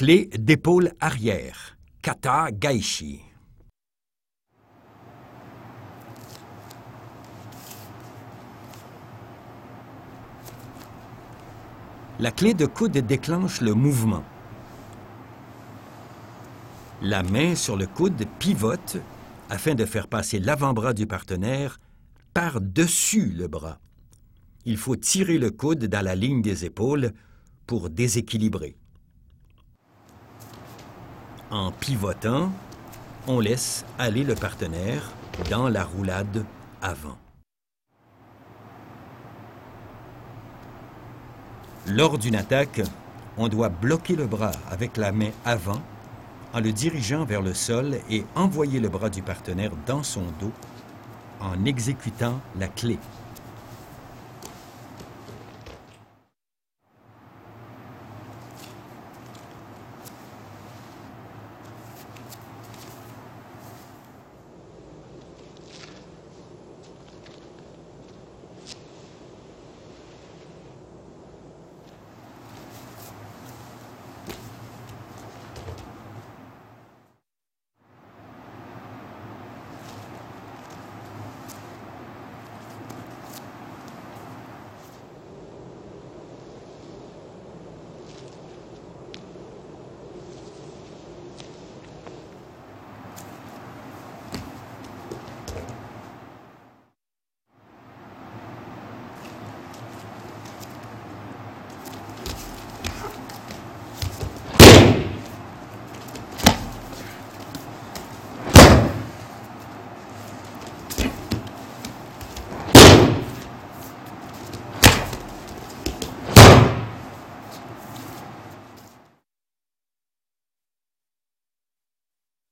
Clé d'épaule arrière. Kata Gaishi. La clé de coude déclenche le mouvement. La main sur le coude pivote afin de faire passer l'avant-bras du partenaire par-dessus le bras. Il faut tirer le coude dans la ligne des épaules pour déséquilibrer. En pivotant, on laisse aller le partenaire dans la roulade avant. Lors d'une attaque, on doit bloquer le bras avec la main avant en le dirigeant vers le sol et envoyer le bras du partenaire dans son dos en exécutant la clé.